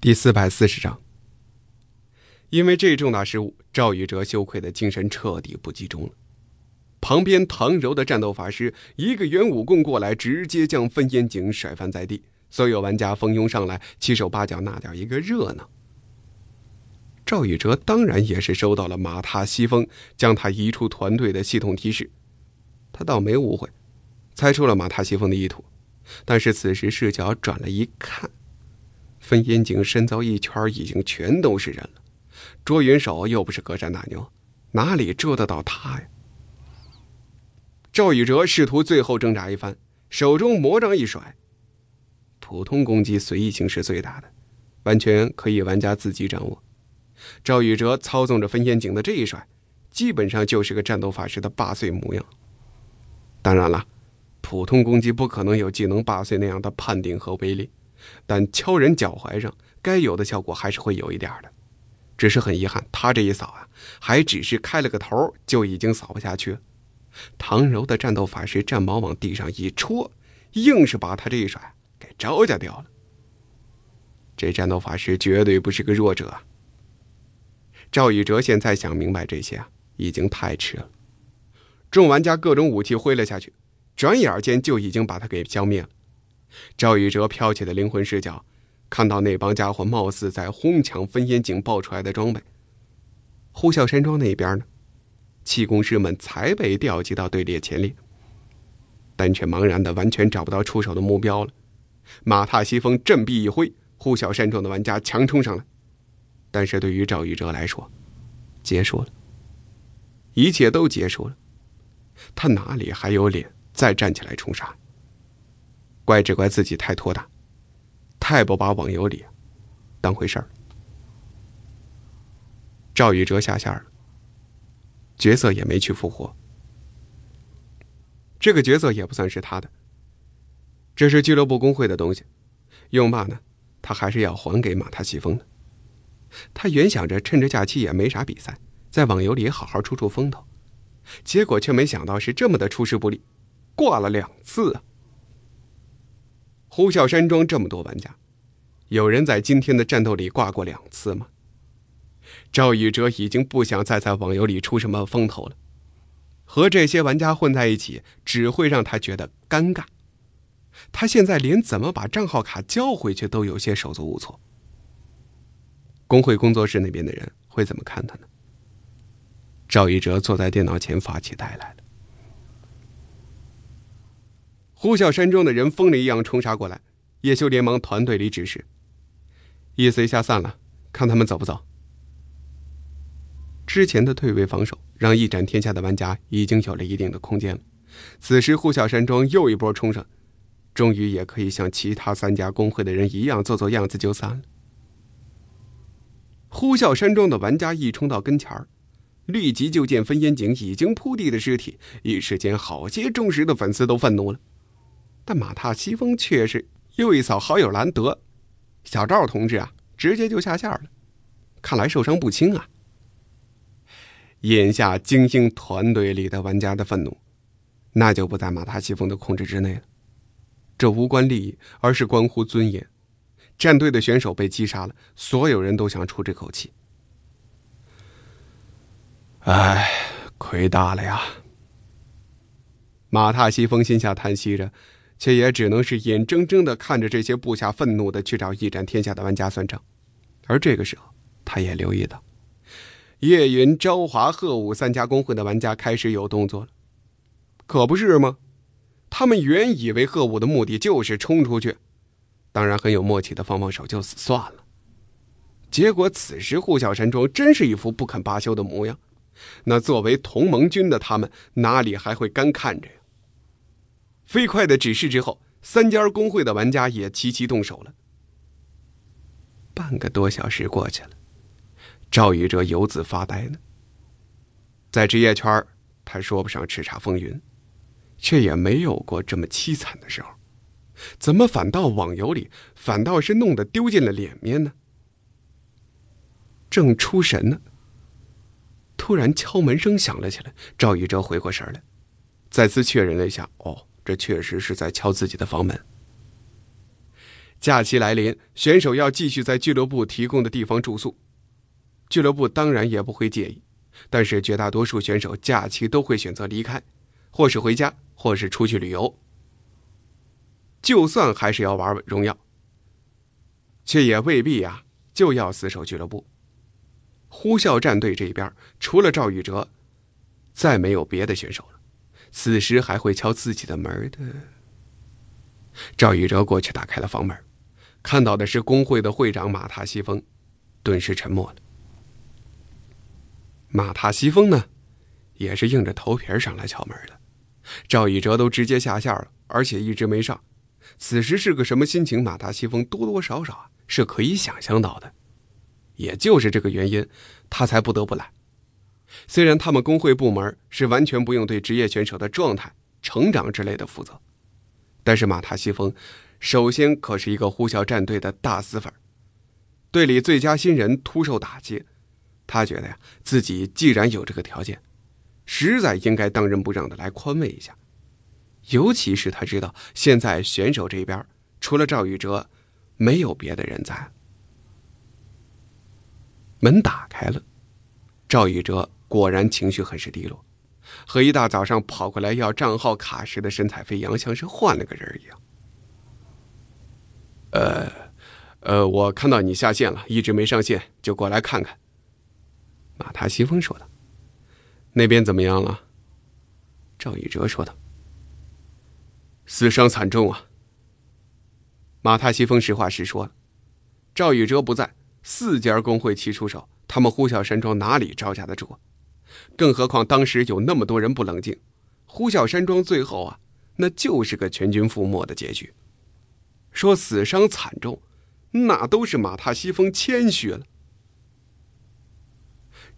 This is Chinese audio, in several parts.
第四百四十章，因为这重大失误，赵宇哲羞愧的精神彻底不集中了。旁边唐柔的战斗法师一个圆武棍过来，直接将分烟井甩翻在地。所有玩家蜂拥上来，七手八脚那叫一个热闹。赵宇哲当然也是收到了马踏西风将他移出团队的系统提示，他倒没误会，猜出了马踏西风的意图，但是此时视角转了一看。分烟井深遭一圈，已经全都是人了。捉云手又不是隔山打牛，哪里捉得到他呀？赵宇哲试图最后挣扎一番，手中魔杖一甩，普通攻击随意性是最大的，完全可以玩家自己掌握。赵宇哲操纵着分烟井的这一甩，基本上就是个战斗法师的八岁模样。当然了，普通攻击不可能有技能八岁那样的判定和威力。但敲人脚踝上，该有的效果还是会有一点的。只是很遗憾，他这一扫啊，还只是开了个头，就已经扫不下去。唐柔的战斗法师战矛往地上一戳，硬是把他这一甩给招架掉了。这战斗法师绝对不是个弱者。赵宇哲现在想明白这些啊，已经太迟了。众玩家各种武器挥了下去，转眼间就已经把他给消灭了。赵宇哲飘起的灵魂视角，看到那帮家伙貌似在哄抢分烟井爆出来的装备。呼啸山庄那边呢，气功师们才被调集到队列前列，但却茫然的完全找不到出手的目标了。马踏西风振臂一挥，呼啸山庄的玩家强冲上来，但是对于赵宇哲来说，结束了，一切都结束了，他哪里还有脸再站起来冲杀？怪只怪自己太拖沓，太不把网游里当回事儿。赵宇哲下线了，角色也没去复活。这个角色也不算是他的，这是俱乐部工会的东西，用罢呢，他还是要还给马踏西风的。他原想着趁着假期也没啥比赛，在网游里好好出出风头，结果却没想到是这么的出师不利，挂了两次啊！呼啸山庄这么多玩家，有人在今天的战斗里挂过两次吗？赵宇哲已经不想再在网游里出什么风头了，和这些玩家混在一起只会让他觉得尴尬。他现在连怎么把账号卡交回去都有些手足无措。工会工作室那边的人会怎么看他呢？赵宇哲坐在电脑前发起呆来了。呼啸山庄的人疯了一样冲杀过来，叶修连忙团队里指示，意思一下散了，看他们走不走。之前的退位防守让一展天下的玩家已经有了一定的空间了，此时呼啸山庄又一波冲上，终于也可以像其他三家工会的人一样做做样子就散了。呼啸山庄的玩家一冲到跟前儿，立即就见分烟井已经铺地的尸体，一时间好些忠实的粉丝都愤怒了。但马踏西风却是又一扫好友兰德，小赵同志啊，直接就下线了，看来受伤不轻啊。眼下精英团队里的玩家的愤怒，那就不在马踏西风的控制之内了。这无关利益，而是关乎尊严。战队的选手被击杀了，所有人都想出这口气。唉，亏大了呀！马踏西风心下叹息着。却也只能是眼睁睁的看着这些部下愤怒的去找一展天下的玩家算账，而这个时候，他也留意到，叶云、昭华、贺武三家公会的玩家开始有动作了，可不是吗？他们原以为贺武的目的就是冲出去，当然很有默契的放放手就死算了，结果此时呼啸山庄真是一副不肯罢休的模样，那作为同盟军的他们哪里还会干看着呀？飞快的指示之后，三家工会的玩家也齐齐动手了。半个多小时过去了，赵宇哲游子发呆呢。在职业圈他说不上叱咤风云，却也没有过这么凄惨的时候。怎么反倒网游里反倒是弄得丢尽了脸面呢？正出神呢，突然敲门声响了起来。赵宇哲回过神来，再次确认了一下，哦。这确实是在敲自己的房门。假期来临，选手要继续在俱乐部提供的地方住宿，俱乐部当然也不会介意。但是绝大多数选手假期都会选择离开，或是回家，或是出去旅游。就算还是要玩荣耀，却也未必呀就要死守俱乐部。呼啸战队这边除了赵宇哲，再没有别的选手了。此时还会敲自己的门的。赵宇哲过去打开了房门，看到的是工会的会长马塔西风，顿时沉默了。马塔西风呢，也是硬着头皮上来敲门的。赵宇哲都直接下线了，而且一直没上。此时是个什么心情？马塔西风多多少少是可以想象到的。也就是这个原因，他才不得不来。虽然他们工会部门是完全不用对职业选手的状态、成长之类的负责，但是马塔西风首先可是一个呼啸战队的大死粉，队里最佳新人突受打击，他觉得呀，自己既然有这个条件，实在应该当仁不让的来宽慰一下。尤其是他知道现在选手这边除了赵宇哲，没有别的人在。门打开了，赵宇哲果然情绪很是低落，和一大早上跑过来要账号卡时的神采飞扬像是换了个人一样。呃，呃，我看到你下线了，一直没上线，就过来看看。马踏西风说道：“那边怎么样了？”赵宇哲说道。死伤惨重啊！马踏西风实话实说了，赵宇哲不在，四家工会齐出手，他们呼啸山庄哪里招架得住？更何况当时有那么多人不冷静，呼啸山庄最后啊，那就是个全军覆没的结局。说死伤惨重，那都是马踏西风谦虚了。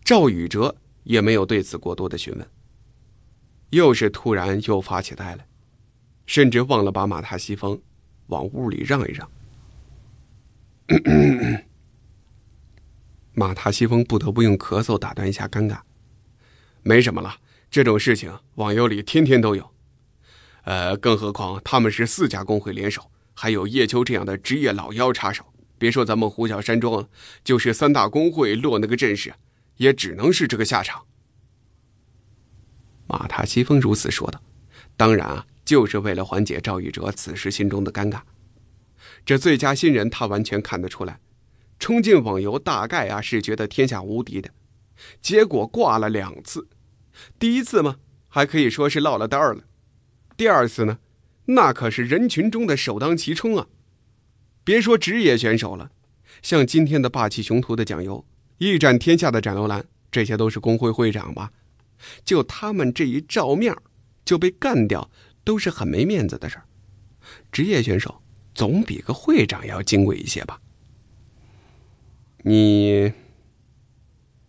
赵宇哲也没有对此过多的询问，又是突然又发起呆来。甚至忘了把马踏西风往屋里让一让。马踏西风不得不用咳嗽打断一下尴尬。没什么了，这种事情网游里天天都有。呃，更何况他们是四家工会联手，还有叶秋这样的职业老妖插手。别说咱们呼啸山庄，就是三大工会落那个阵势，也只能是这个下场。马踏西风如此说道。当然啊。就是为了缓解赵宇哲此时心中的尴尬，这最佳新人他完全看得出来，冲进网游大概啊是觉得天下无敌的，结果挂了两次，第一次嘛还可以说是落了单儿了，第二次呢，那可是人群中的首当其冲啊！别说职业选手了，像今天的霸气雄图的蒋优，一战天下的斩楼兰，这些都是工会会长吧？就他们这一照面就被干掉。都是很没面子的事儿，职业选手总比个会长要金贵一些吧？你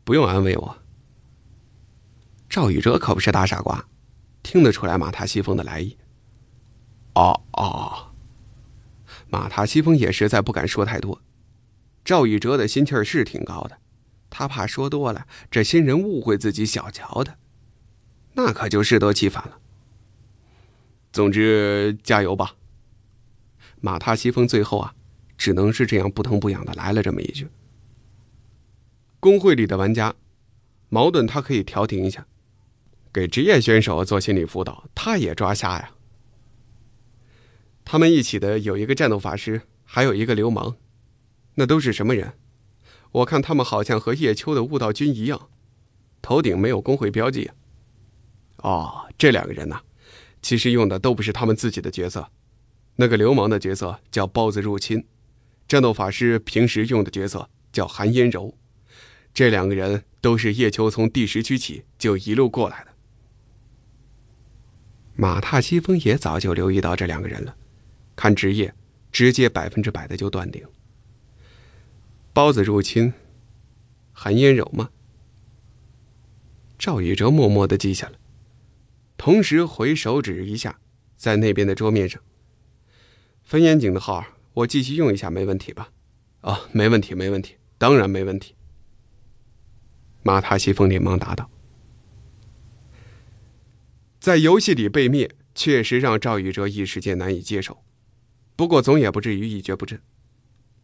不用安慰我。赵宇哲可不是大傻瓜，听得出来马踏西风的来意。哦哦，马踏西风也实在不敢说太多。赵宇哲的心气儿是挺高的，他怕说多了，这新人误会自己小瞧他，那可就适得其反了。总之，加油吧！马踏西风最后啊，只能是这样不疼不痒的来了这么一句。工会里的玩家，矛盾他可以调停一下，给职业选手做心理辅导，他也抓瞎呀。他们一起的有一个战斗法师，还有一个流氓，那都是什么人？我看他们好像和叶秋的悟道君一样，头顶没有工会标记。哦，这两个人呢？其实用的都不是他们自己的角色，那个流氓的角色叫包子入侵，战斗法师平时用的角色叫寒烟柔，这两个人都是叶秋从第十区起就一路过来的。马踏西风也早就留意到这两个人了，看职业，直接百分之百的就断定，包子入侵，寒烟柔吗？赵宇哲默默的记下了。同时回手指一下，在那边的桌面上。分烟井的号，我继续用一下，没问题吧？啊，没问题，没问题，当然没问题。马塔西风连忙答道。在游戏里被灭，确实让赵宇哲一时间难以接受。不过总也不至于一蹶不振。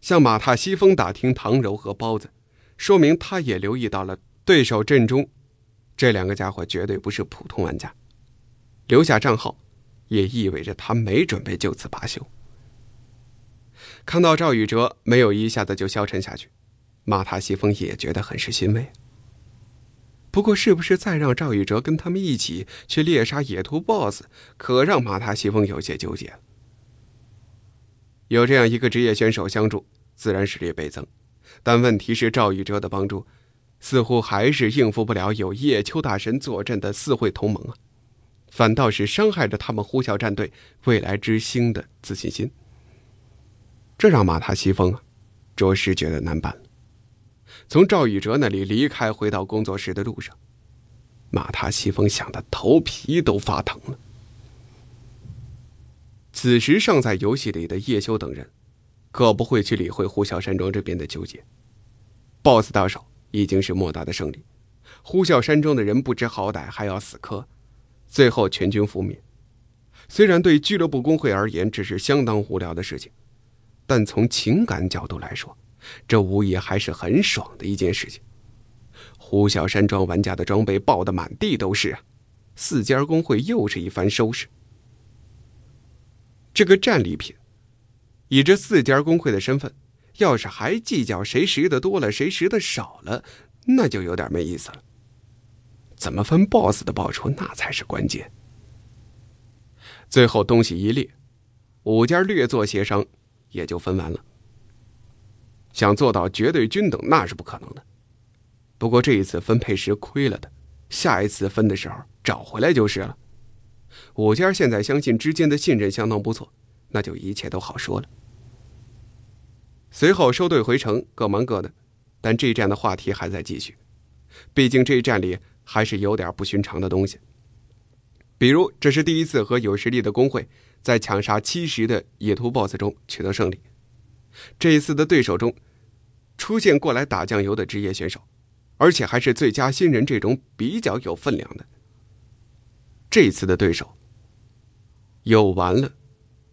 向马踏西风打听唐柔和包子，说明他也留意到了对手阵中这两个家伙绝对不是普通玩家。留下账号，也意味着他没准备就此罢休。看到赵宇哲没有一下子就消沉下去，马踏西风也觉得很是欣慰。不过，是不是再让赵宇哲跟他们一起去猎杀野兔 BOSS，可让马踏西风有些纠结。有这样一个职业选手相助，自然实力倍增。但问题是，赵宇哲的帮助似乎还是应付不了有叶秋大神坐镇的四会同盟啊，反倒是伤害着他们呼啸战队未来之星的自信心。这让马踏西风啊，着实觉得难办。从赵宇哲那里离开，回到工作室的路上，马踏西风想的头皮都发疼了。此时尚在游戏里的叶修等人，可不会去理会呼啸山庄这边的纠结。BOSS 到手已经是莫大的胜利，呼啸山庄的人不知好歹，还要死磕，最后全军覆灭。虽然对俱乐部工会而言这是相当无聊的事情，但从情感角度来说，这无疑还是很爽的一件事情。呼啸山庄玩家的装备爆得满地都是啊，四家工会又是一番收拾。这个战利品，以这四家工会的身份，要是还计较谁拾的多了，谁拾的少了，那就有点没意思了。怎么分 BOSS 的报酬，那才是关键。最后东西一列，五家略作协商，也就分完了。想做到绝对均等，那是不可能的。不过这一次分配时亏了的，下一次分的时候找回来就是了。五家现在相信之间的信任相当不错，那就一切都好说了。随后收队回城，各忙各的，但这一战的话题还在继续。毕竟这一战里还是有点不寻常的东西，比如这是第一次和有实力的工会在抢杀七十的野兔 BOSS 中取得胜利。这一次的对手中出现过来打酱油的职业选手，而且还是最佳新人这种比较有分量的。这次的对手有完了，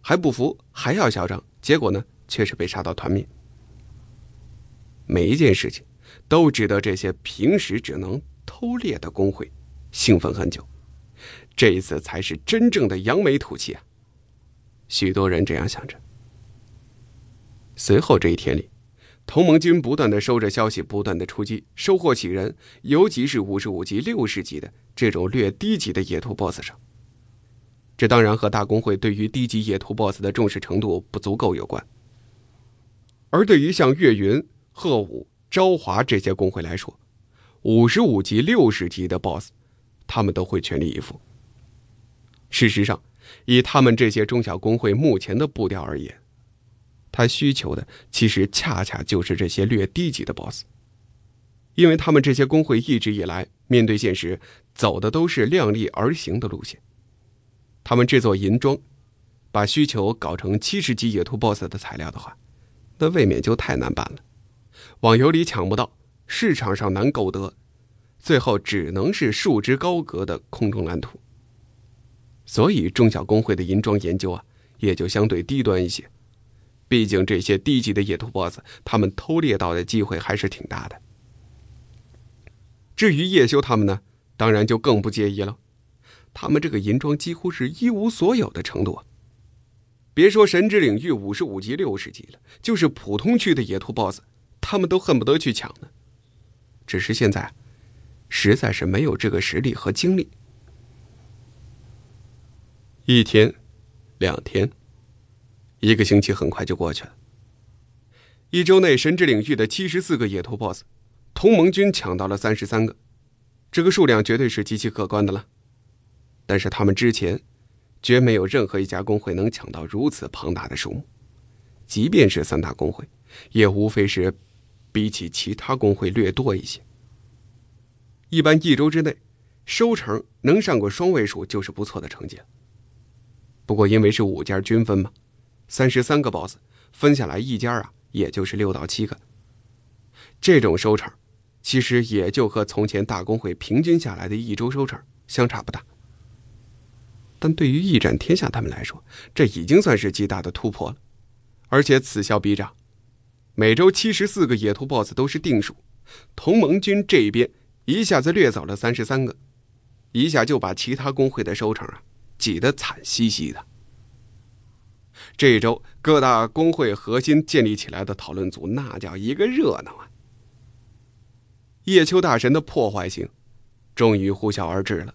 还不服，还要嚣张，结果呢，却是被杀到团灭。每一件事情都值得这些平时只能偷猎的工会兴奋很久。这一次才是真正的扬眉吐气啊！许多人这样想着。随后这一天里，同盟军不断的收着消息，不断的出击，收获喜人，尤其是五十五级、六十级的。这种略低级的野兔 BOSS 上，这当然和大公会对于低级野兔 BOSS 的重视程度不足够有关。而对于像岳云、贺武、昭华这些公会来说，五十五级、六十级的 BOSS，他们都会全力以赴。事实上，以他们这些中小公会目前的步调而言，他需求的其实恰恰就是这些略低级的 BOSS，因为他们这些工会一直以来面对现实。走的都是量力而行的路线。他们制作银装，把需求搞成七十级野兔 BOSS 的材料的话，那未免就太难办了。网游里抢不到，市场上难购得，最后只能是数值高阁的空中蓝图。所以中小工会的银装研究啊，也就相对低端一些。毕竟这些低级的野兔 BOSS，他们偷猎到的机会还是挺大的。至于叶修他们呢？当然就更不介意了，他们这个银装几乎是一无所有的程度啊！别说神之领域五十五级、六十级了，就是普通区的野兔 BOSS，他们都恨不得去抢呢。只是现在，实在是没有这个实力和精力。一天，两天，一个星期很快就过去了。一周内，神之领域的七十四个野兔 BOSS，同盟军抢到了三十三个。这个数量绝对是极其可观的了，但是他们之前绝没有任何一家工会能抢到如此庞大的数目，即便是三大工会，也无非是比起其他工会略多一些。一般一周之内收成能上过双位数就是不错的成绩了。不过因为是五家均分嘛，三十三个 BOSS 分下来一家啊，也就是六到七个，这种收成。其实也就和从前大公会平均下来的一周收成相差不大，但对于一展天下他们来说，这已经算是极大的突破了。而且此消彼长，每周七十四个野兔 BOSS 都是定数。同盟军这边一下子掠走了三十三个，一下就把其他工会的收成啊挤得惨兮兮的。这一周各大工会核心建立起来的讨论组，那叫一个热闹啊！叶秋大神的破坏性终于呼啸而至了，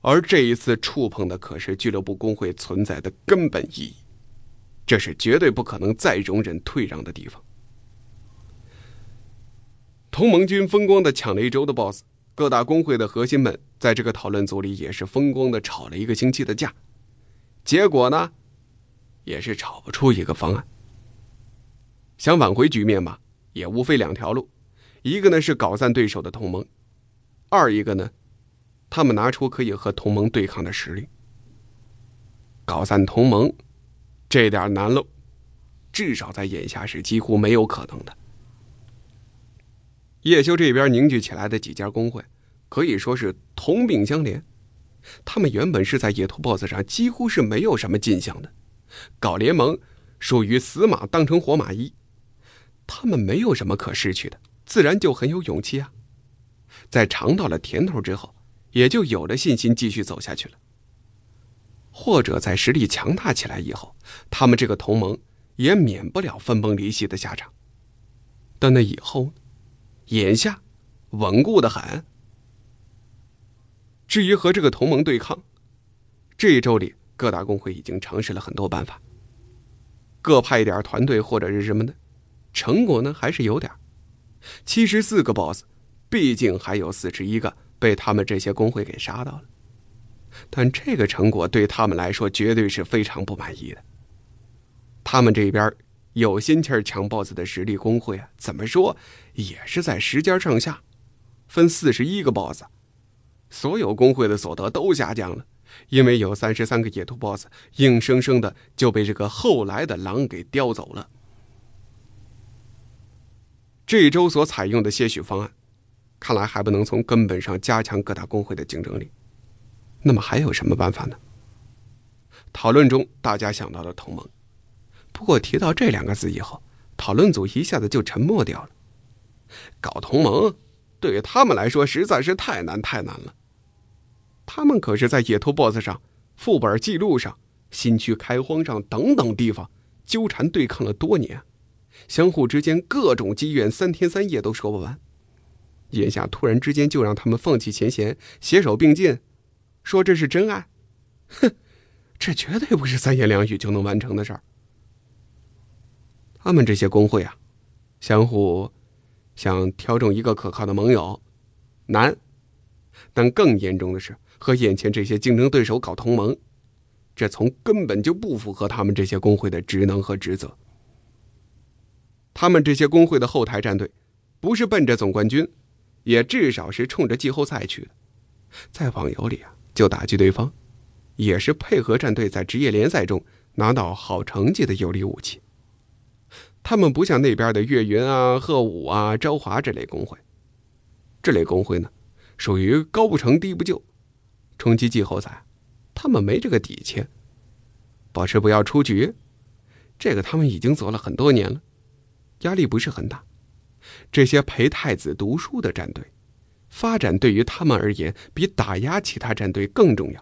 而这一次触碰的可是俱乐部工会存在的根本意义，这是绝对不可能再容忍退让的地方。同盟军风光的抢了一周的 BOSS，各大工会的核心们在这个讨论组里也是风光的吵了一个星期的架，结果呢，也是吵不出一个方案。想挽回局面嘛，也无非两条路，一个呢是搞散对手的同盟，二一个呢，他们拿出可以和同盟对抗的实力。搞散同盟，这点难喽，至少在眼下是几乎没有可能的。叶修这边凝聚起来的几家工会，可以说是同病相怜。他们原本是在野兔 BOSS 上几乎是没有什么进项的，搞联盟属于死马当成活马医。他们没有什么可失去的，自然就很有勇气啊。在尝到了甜头之后，也就有了信心继续走下去了。或者在实力强大起来以后，他们这个同盟也免不了分崩离析的下场。但那以后呢？眼下，稳固的很。至于和这个同盟对抗，这一周里各大工会已经尝试了很多办法，各派一点团队或者是什么的，成果呢还是有点。七十四个 BOSS，毕竟还有四十一个被他们这些工会给杀到了，但这个成果对他们来说绝对是非常不满意的。他们这边。有心气抢 BOSS 的实力工会啊，怎么说也是在十家上下，分四十一个 BOSS，所有工会的所得都下降了，因为有三十三个野兔 BOSS 硬生生的就被这个后来的狼给叼走了。这一周所采用的些许方案，看来还不能从根本上加强各大工会的竞争力。那么还有什么办法呢？讨论中，大家想到了同盟。不过提到这两个字以后，讨论组一下子就沉默掉了。搞同盟，对于他们来说实在是太难太难了。他们可是在野兔 BOSS 上、副本记录上、新区开荒上等等地方纠缠对抗了多年，相互之间各种积怨，三天三夜都说不完。眼下突然之间就让他们放弃前嫌，携手并进，说这是真爱，哼，这绝对不是三言两语就能完成的事儿。他们这些工会啊，相互想挑中一个可靠的盟友难，但更严重的是和眼前这些竞争对手搞同盟，这从根本就不符合他们这些工会的职能和职责。他们这些工会的后台战队，不是奔着总冠军，也至少是冲着季后赛去的。在网游里啊，就打击对方，也是配合战队在职业联赛中拿到好成绩的有力武器。他们不像那边的岳云啊、贺武啊、朝华这类工会，这类工会呢，属于高不成低不就，冲击季后赛，他们没这个底气，保持不要出局，这个他们已经做了很多年了，压力不是很大。这些陪太子读书的战队，发展对于他们而言比打压其他战队更重要。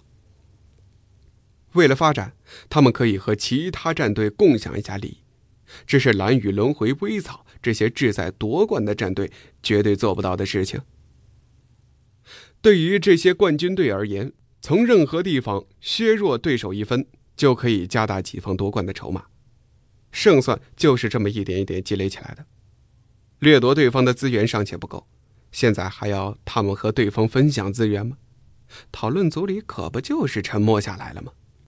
为了发展，他们可以和其他战队共享一下利益。这是蓝雨轮回、微草这些志在夺冠的战队绝对做不到的事情。对于这些冠军队而言，从任何地方削弱对手一分，就可以加大己方夺冠的筹码。胜算就是这么一点一点积累起来的。掠夺对方的资源尚且不够，现在还要他们和对方分享资源吗？讨论组里可不就是沉默下来了吗？